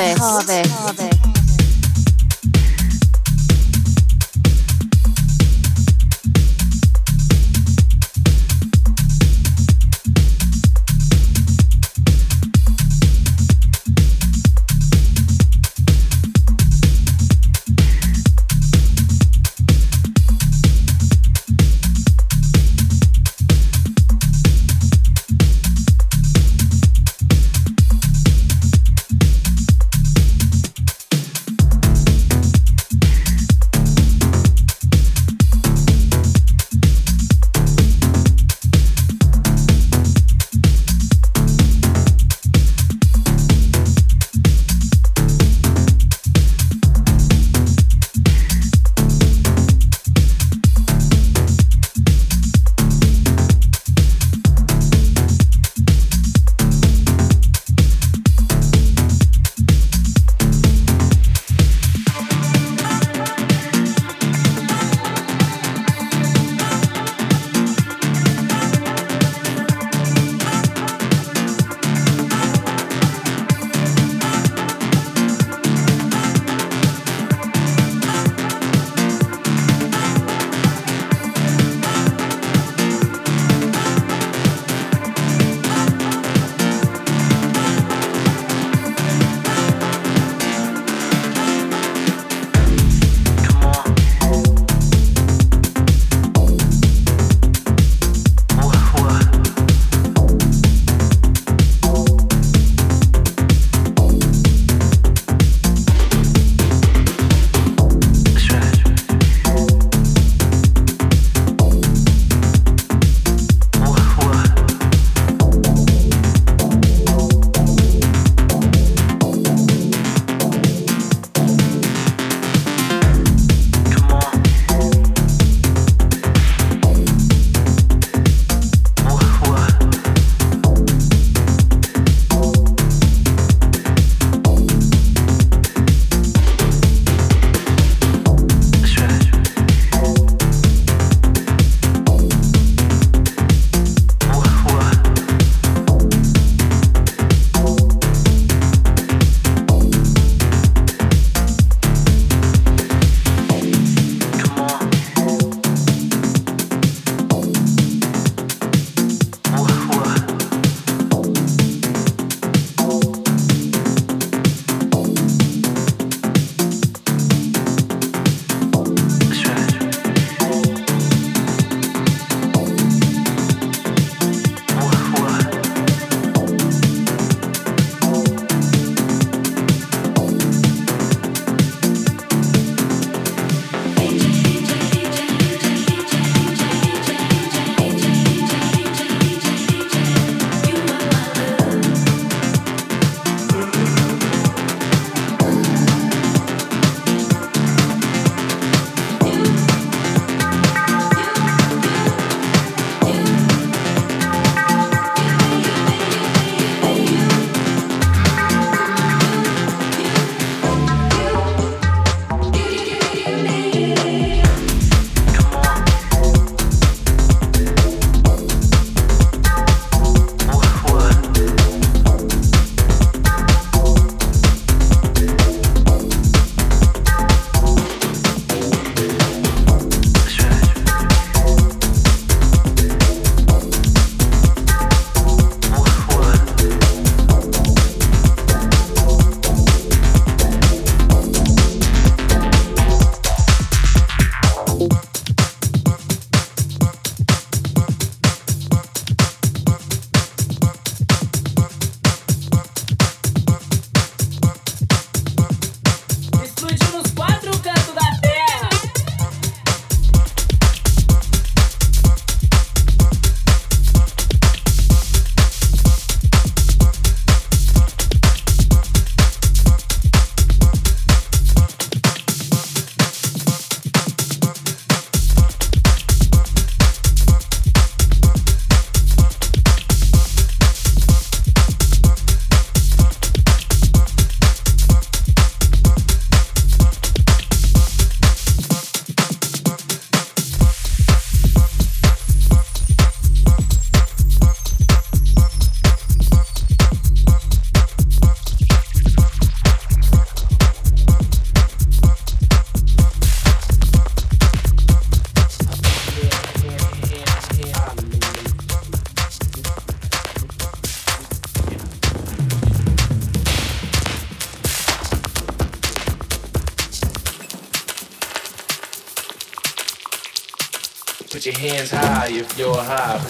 session with Harvest.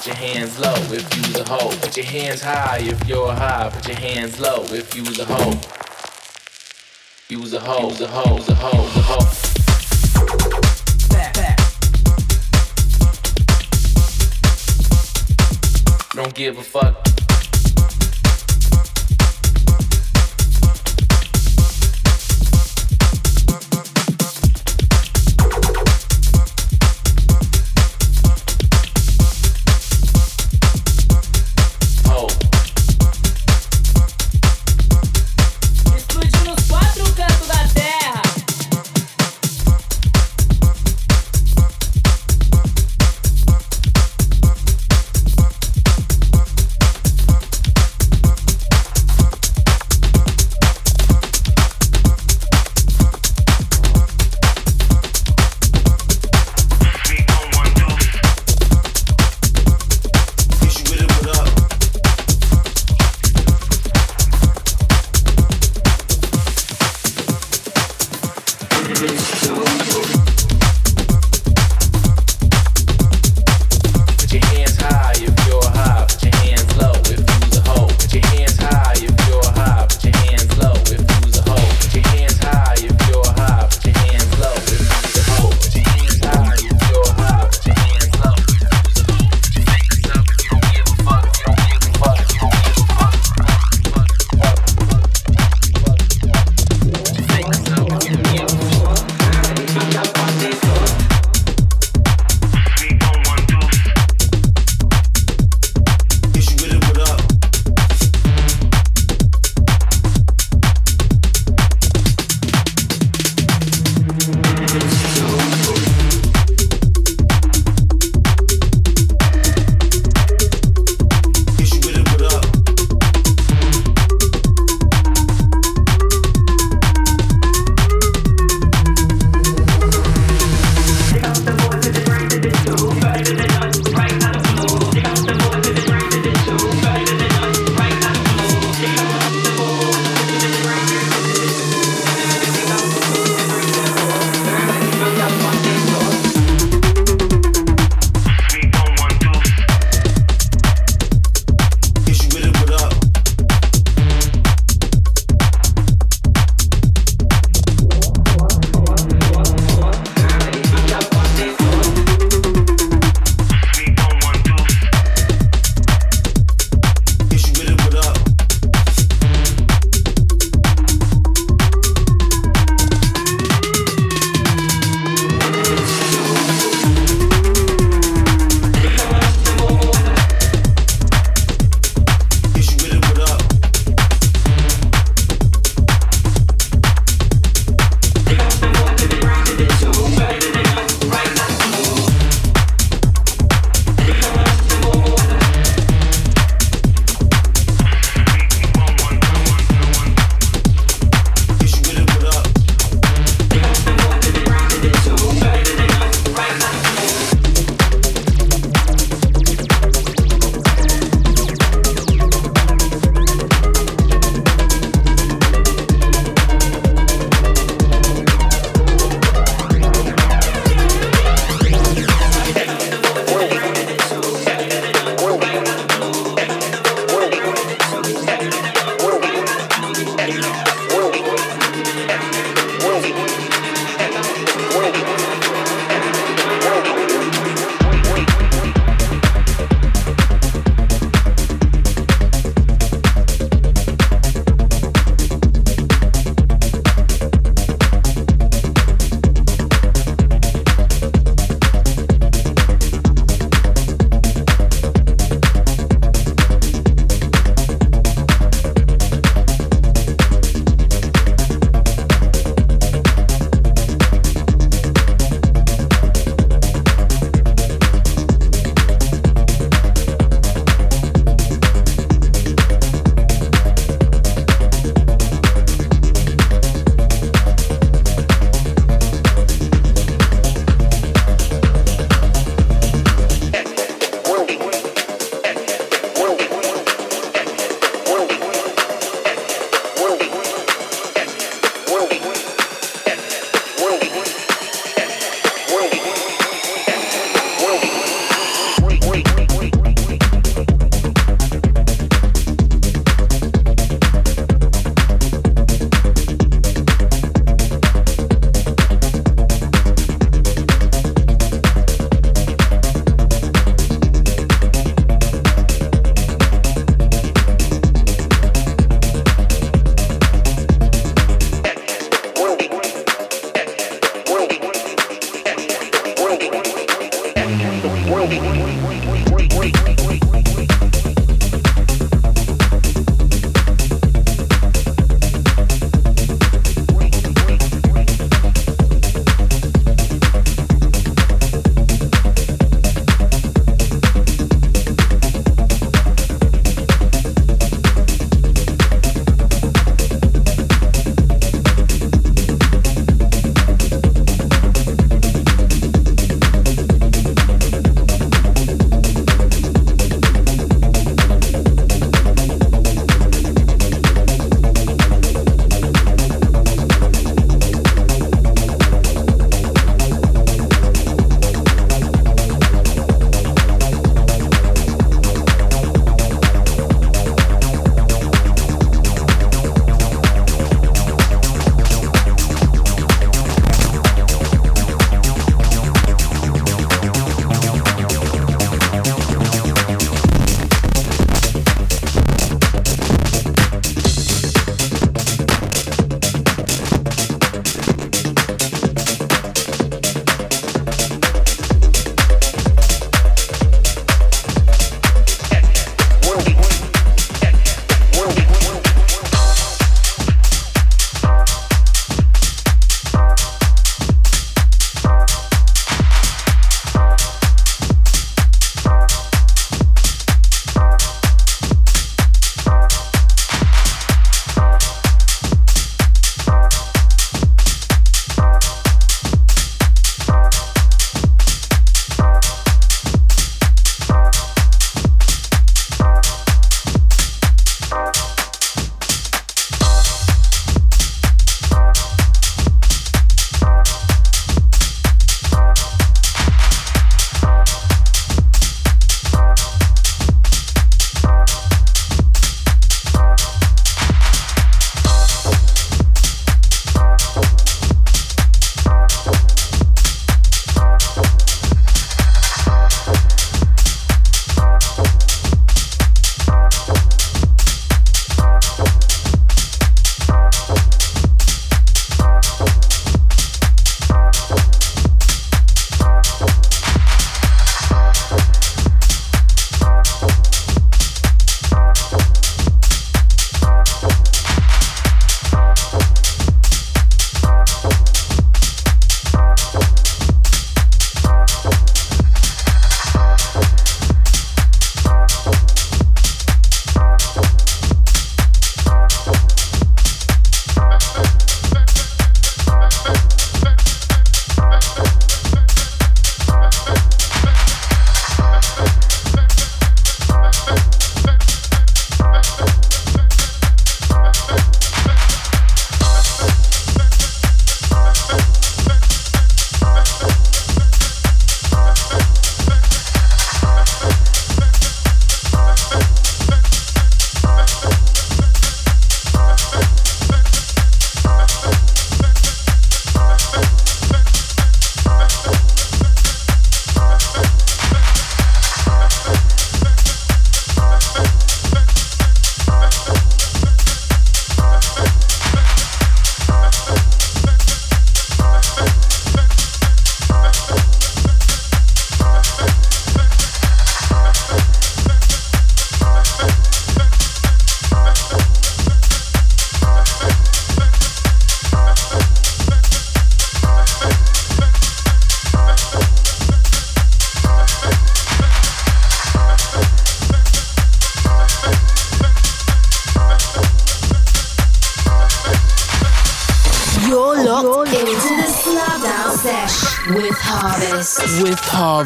Put your hands low if you was a hoe. Put your hands high if you're high. Put your hands low if you was a hoe. You was a hoe, a hoe, a hoe, a hoe. Don't give a fuck.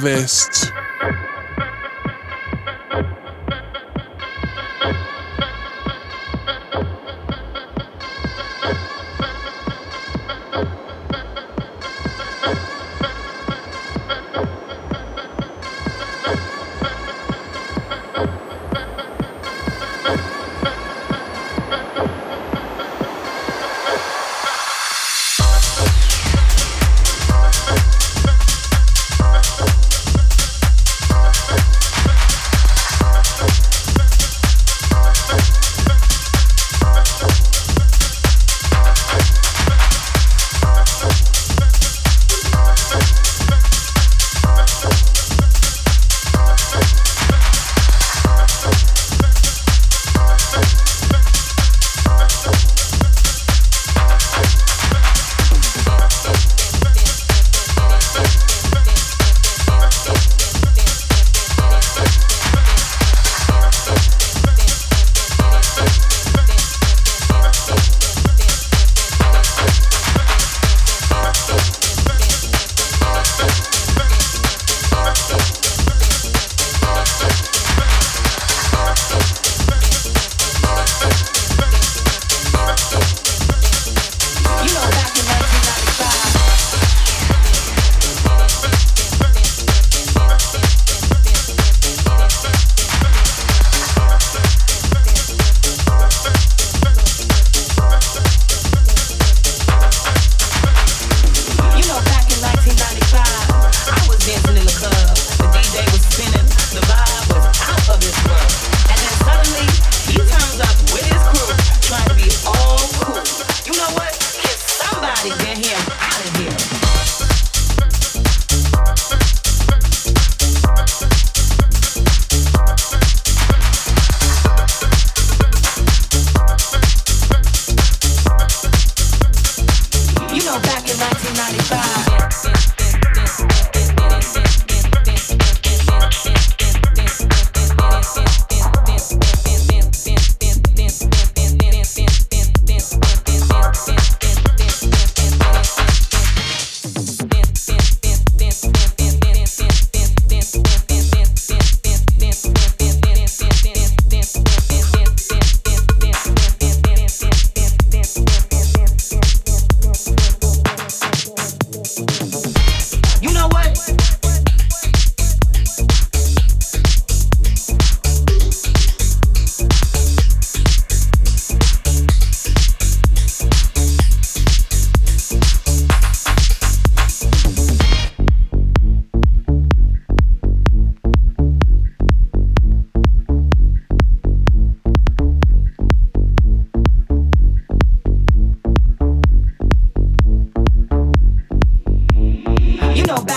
Harvest.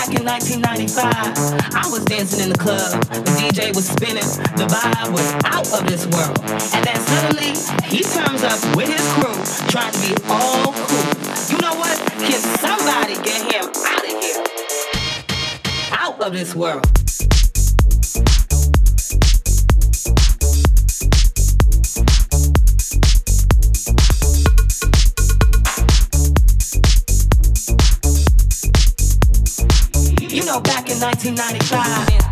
back in 1995, I was dancing in the club. The DJ was spinning. The vibe was out of this world. And then suddenly, he turns up with his crew, trying to be all cool. You know what? Can somebody get him out of here? Out of this world. 1995.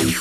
He gets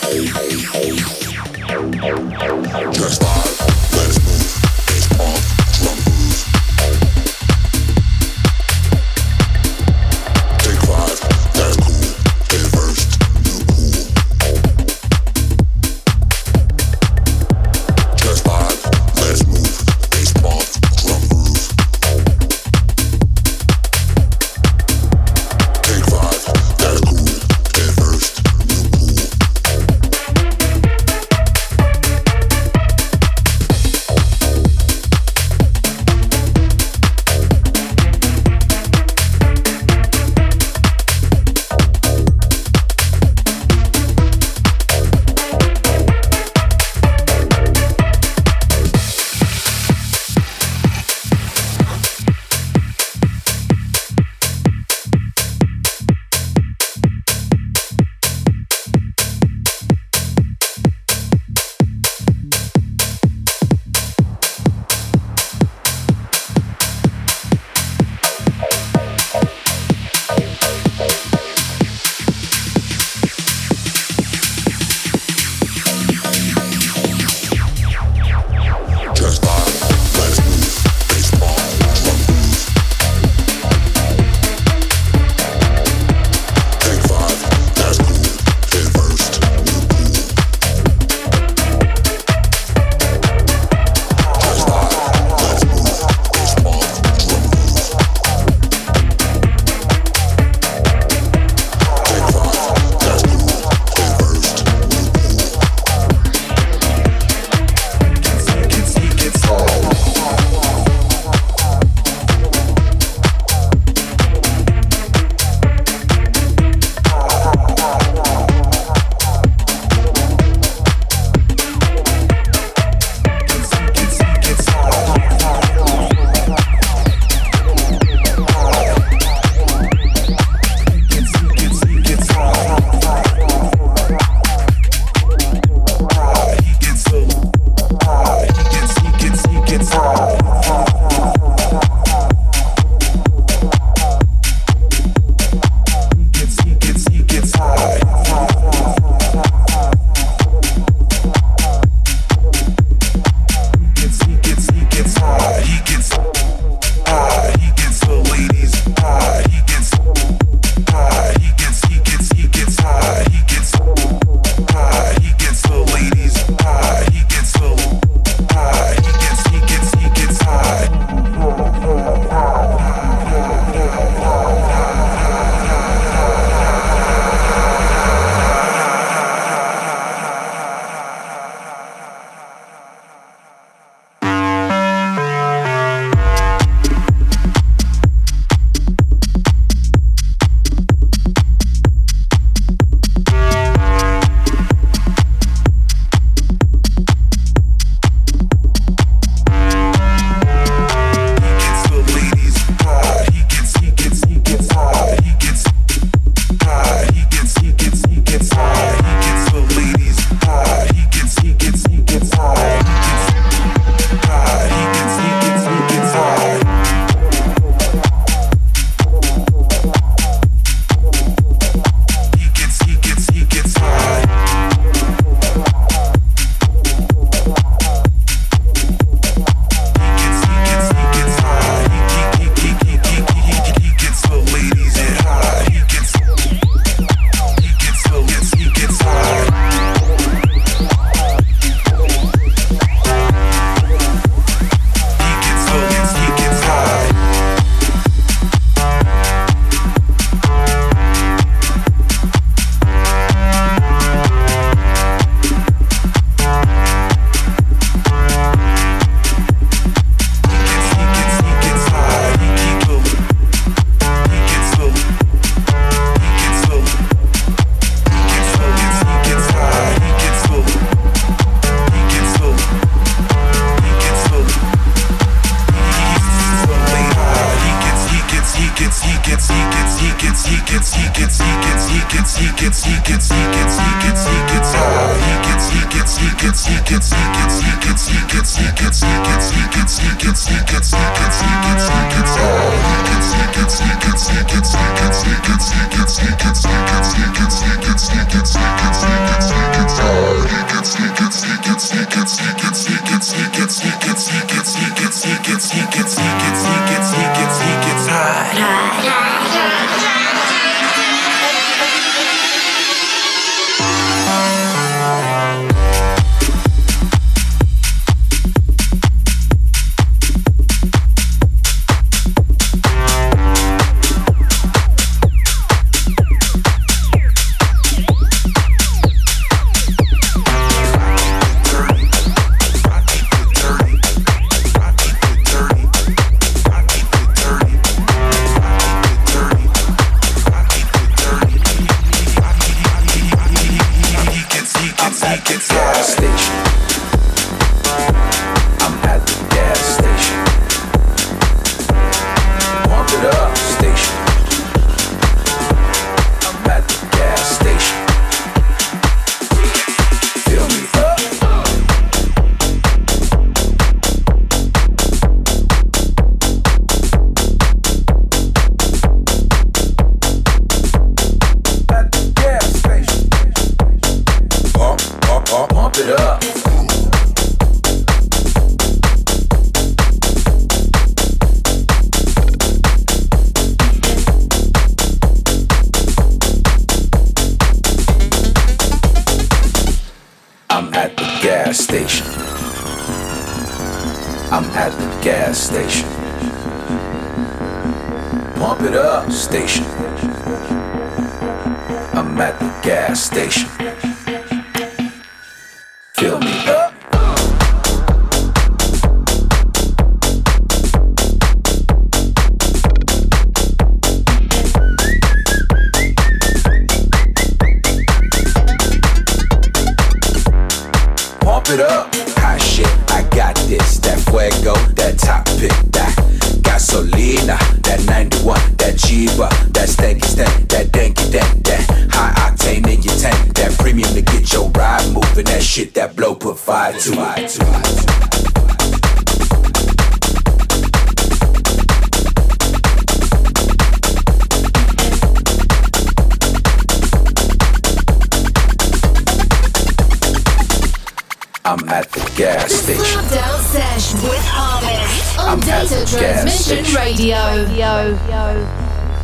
I'm at the gas station. The Down Sesh with HRVST on I'm Data Transmission Radio.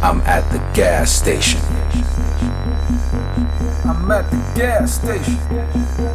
I'm at the gas station. I'm at the gas station.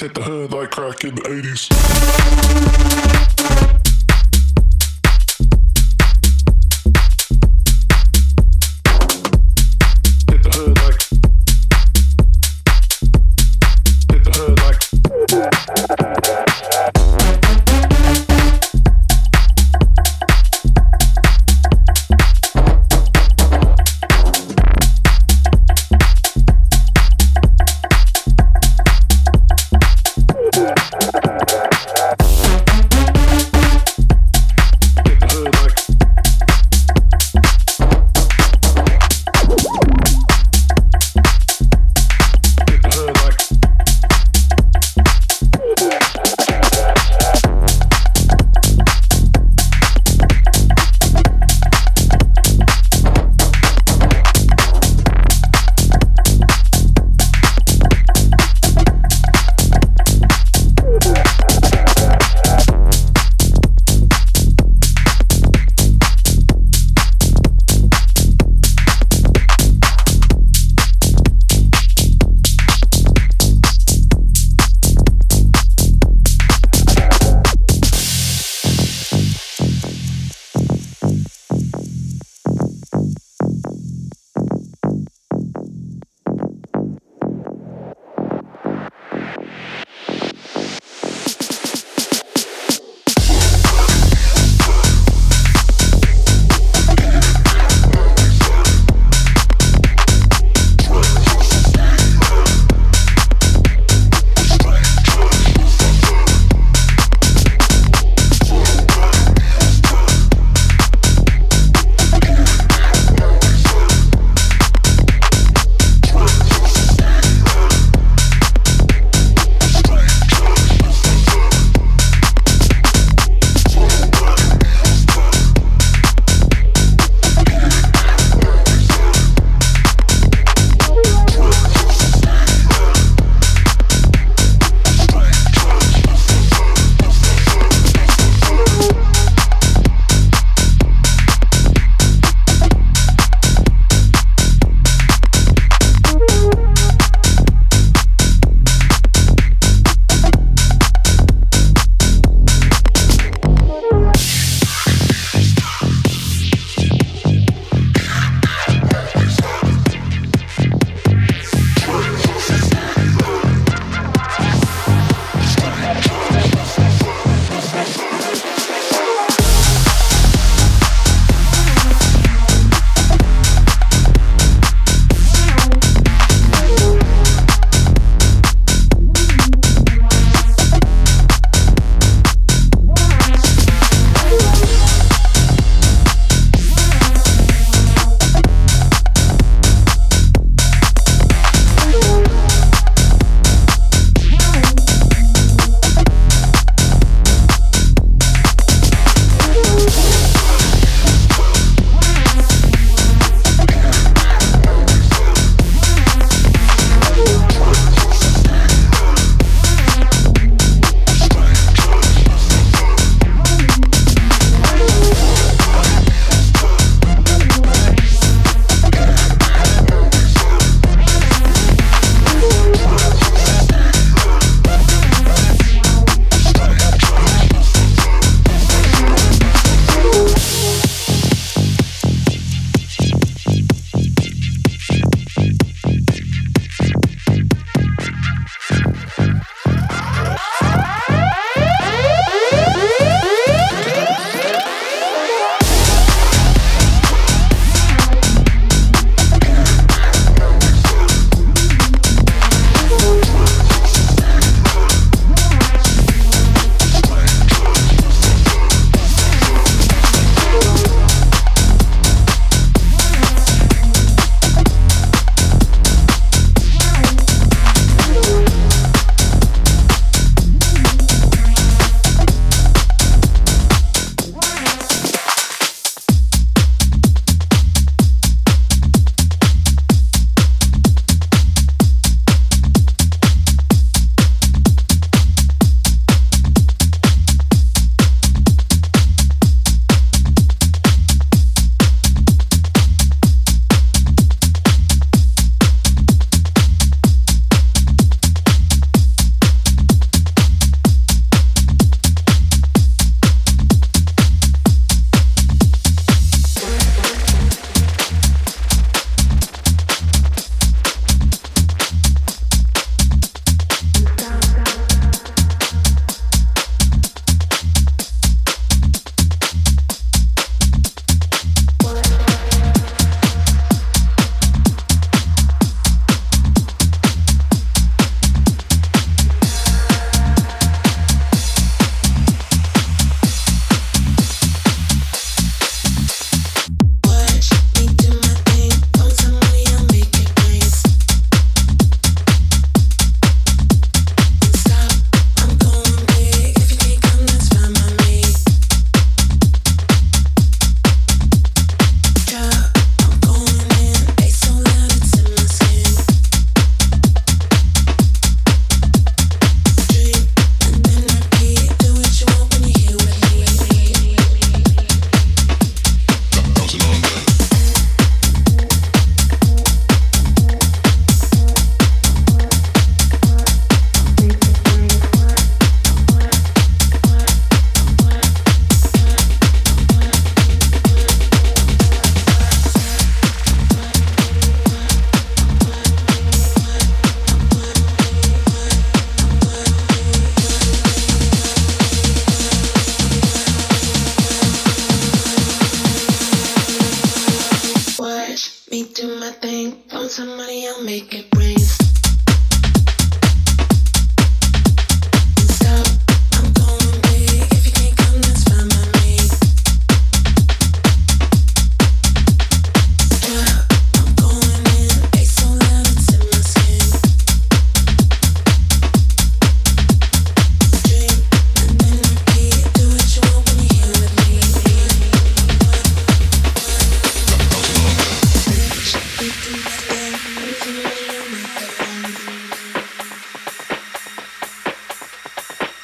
hit the hood like crack in the 80s.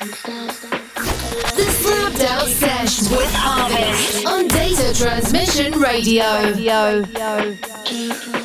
The Slabbed Out Sesh with HRVST on Data Transmission Radio. Radio. Radio.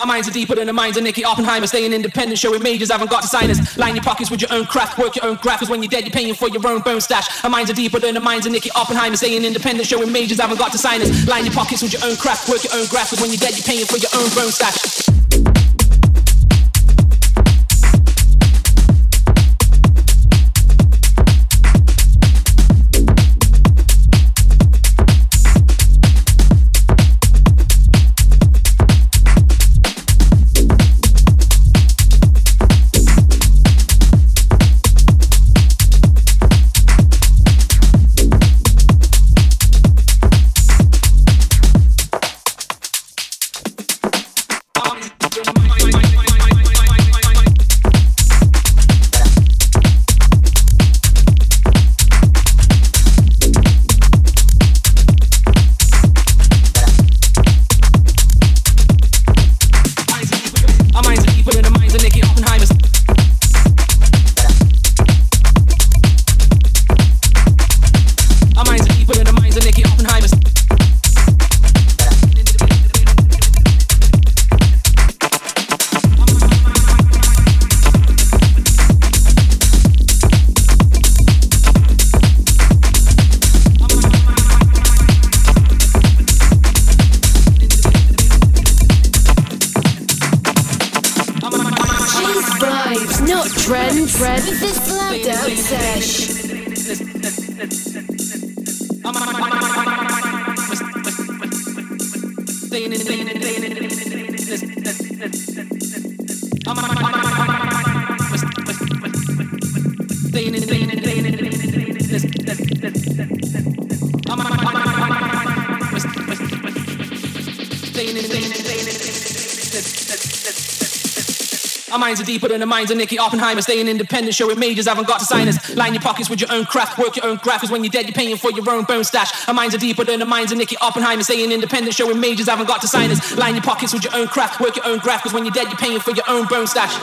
Our minds are deeper than the minds of Nicky Oppenheimer. Staying independent, showing majors haven't got designers. Line your pockets with your own craft, work your own graph. Cause when you're dead, you're paying for your own bone stash. Our minds are deeper than the minds of Nicky Oppenheimer. Staying independent, showing majors haven't got designers. Line your pockets with your own craft, work your own graph. Cause when you're dead, you're paying for your own bone stash. Are the minds of Nicky Oppenheimer. Staying independent, showing majors haven't got to sign us. Line your pockets with your own craft, work your own graph. Cause when you're dead, you're paying for your own bone stash. Our minds are deeper than the minds of Nicky Oppenheimer. Staying independent, showing majors haven't got to sign us. Line your pockets with your own craft, work your own graph. Cause when you're dead, you're paying for your own bone stash.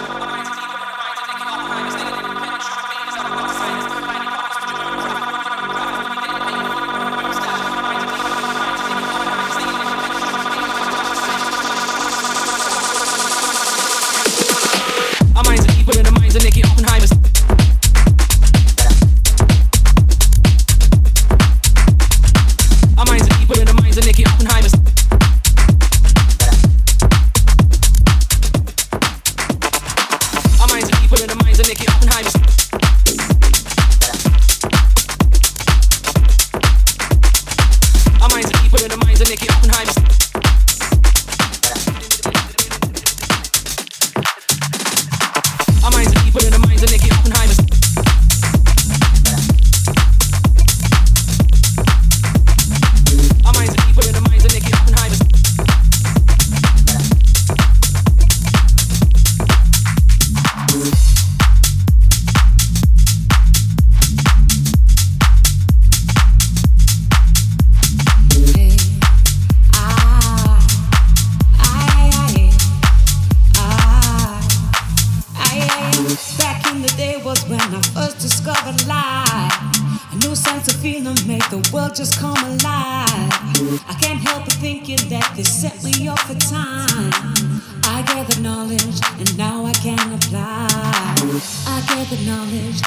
They set me up for time. I gathered knowledge and now I can apply. I gathered knowledge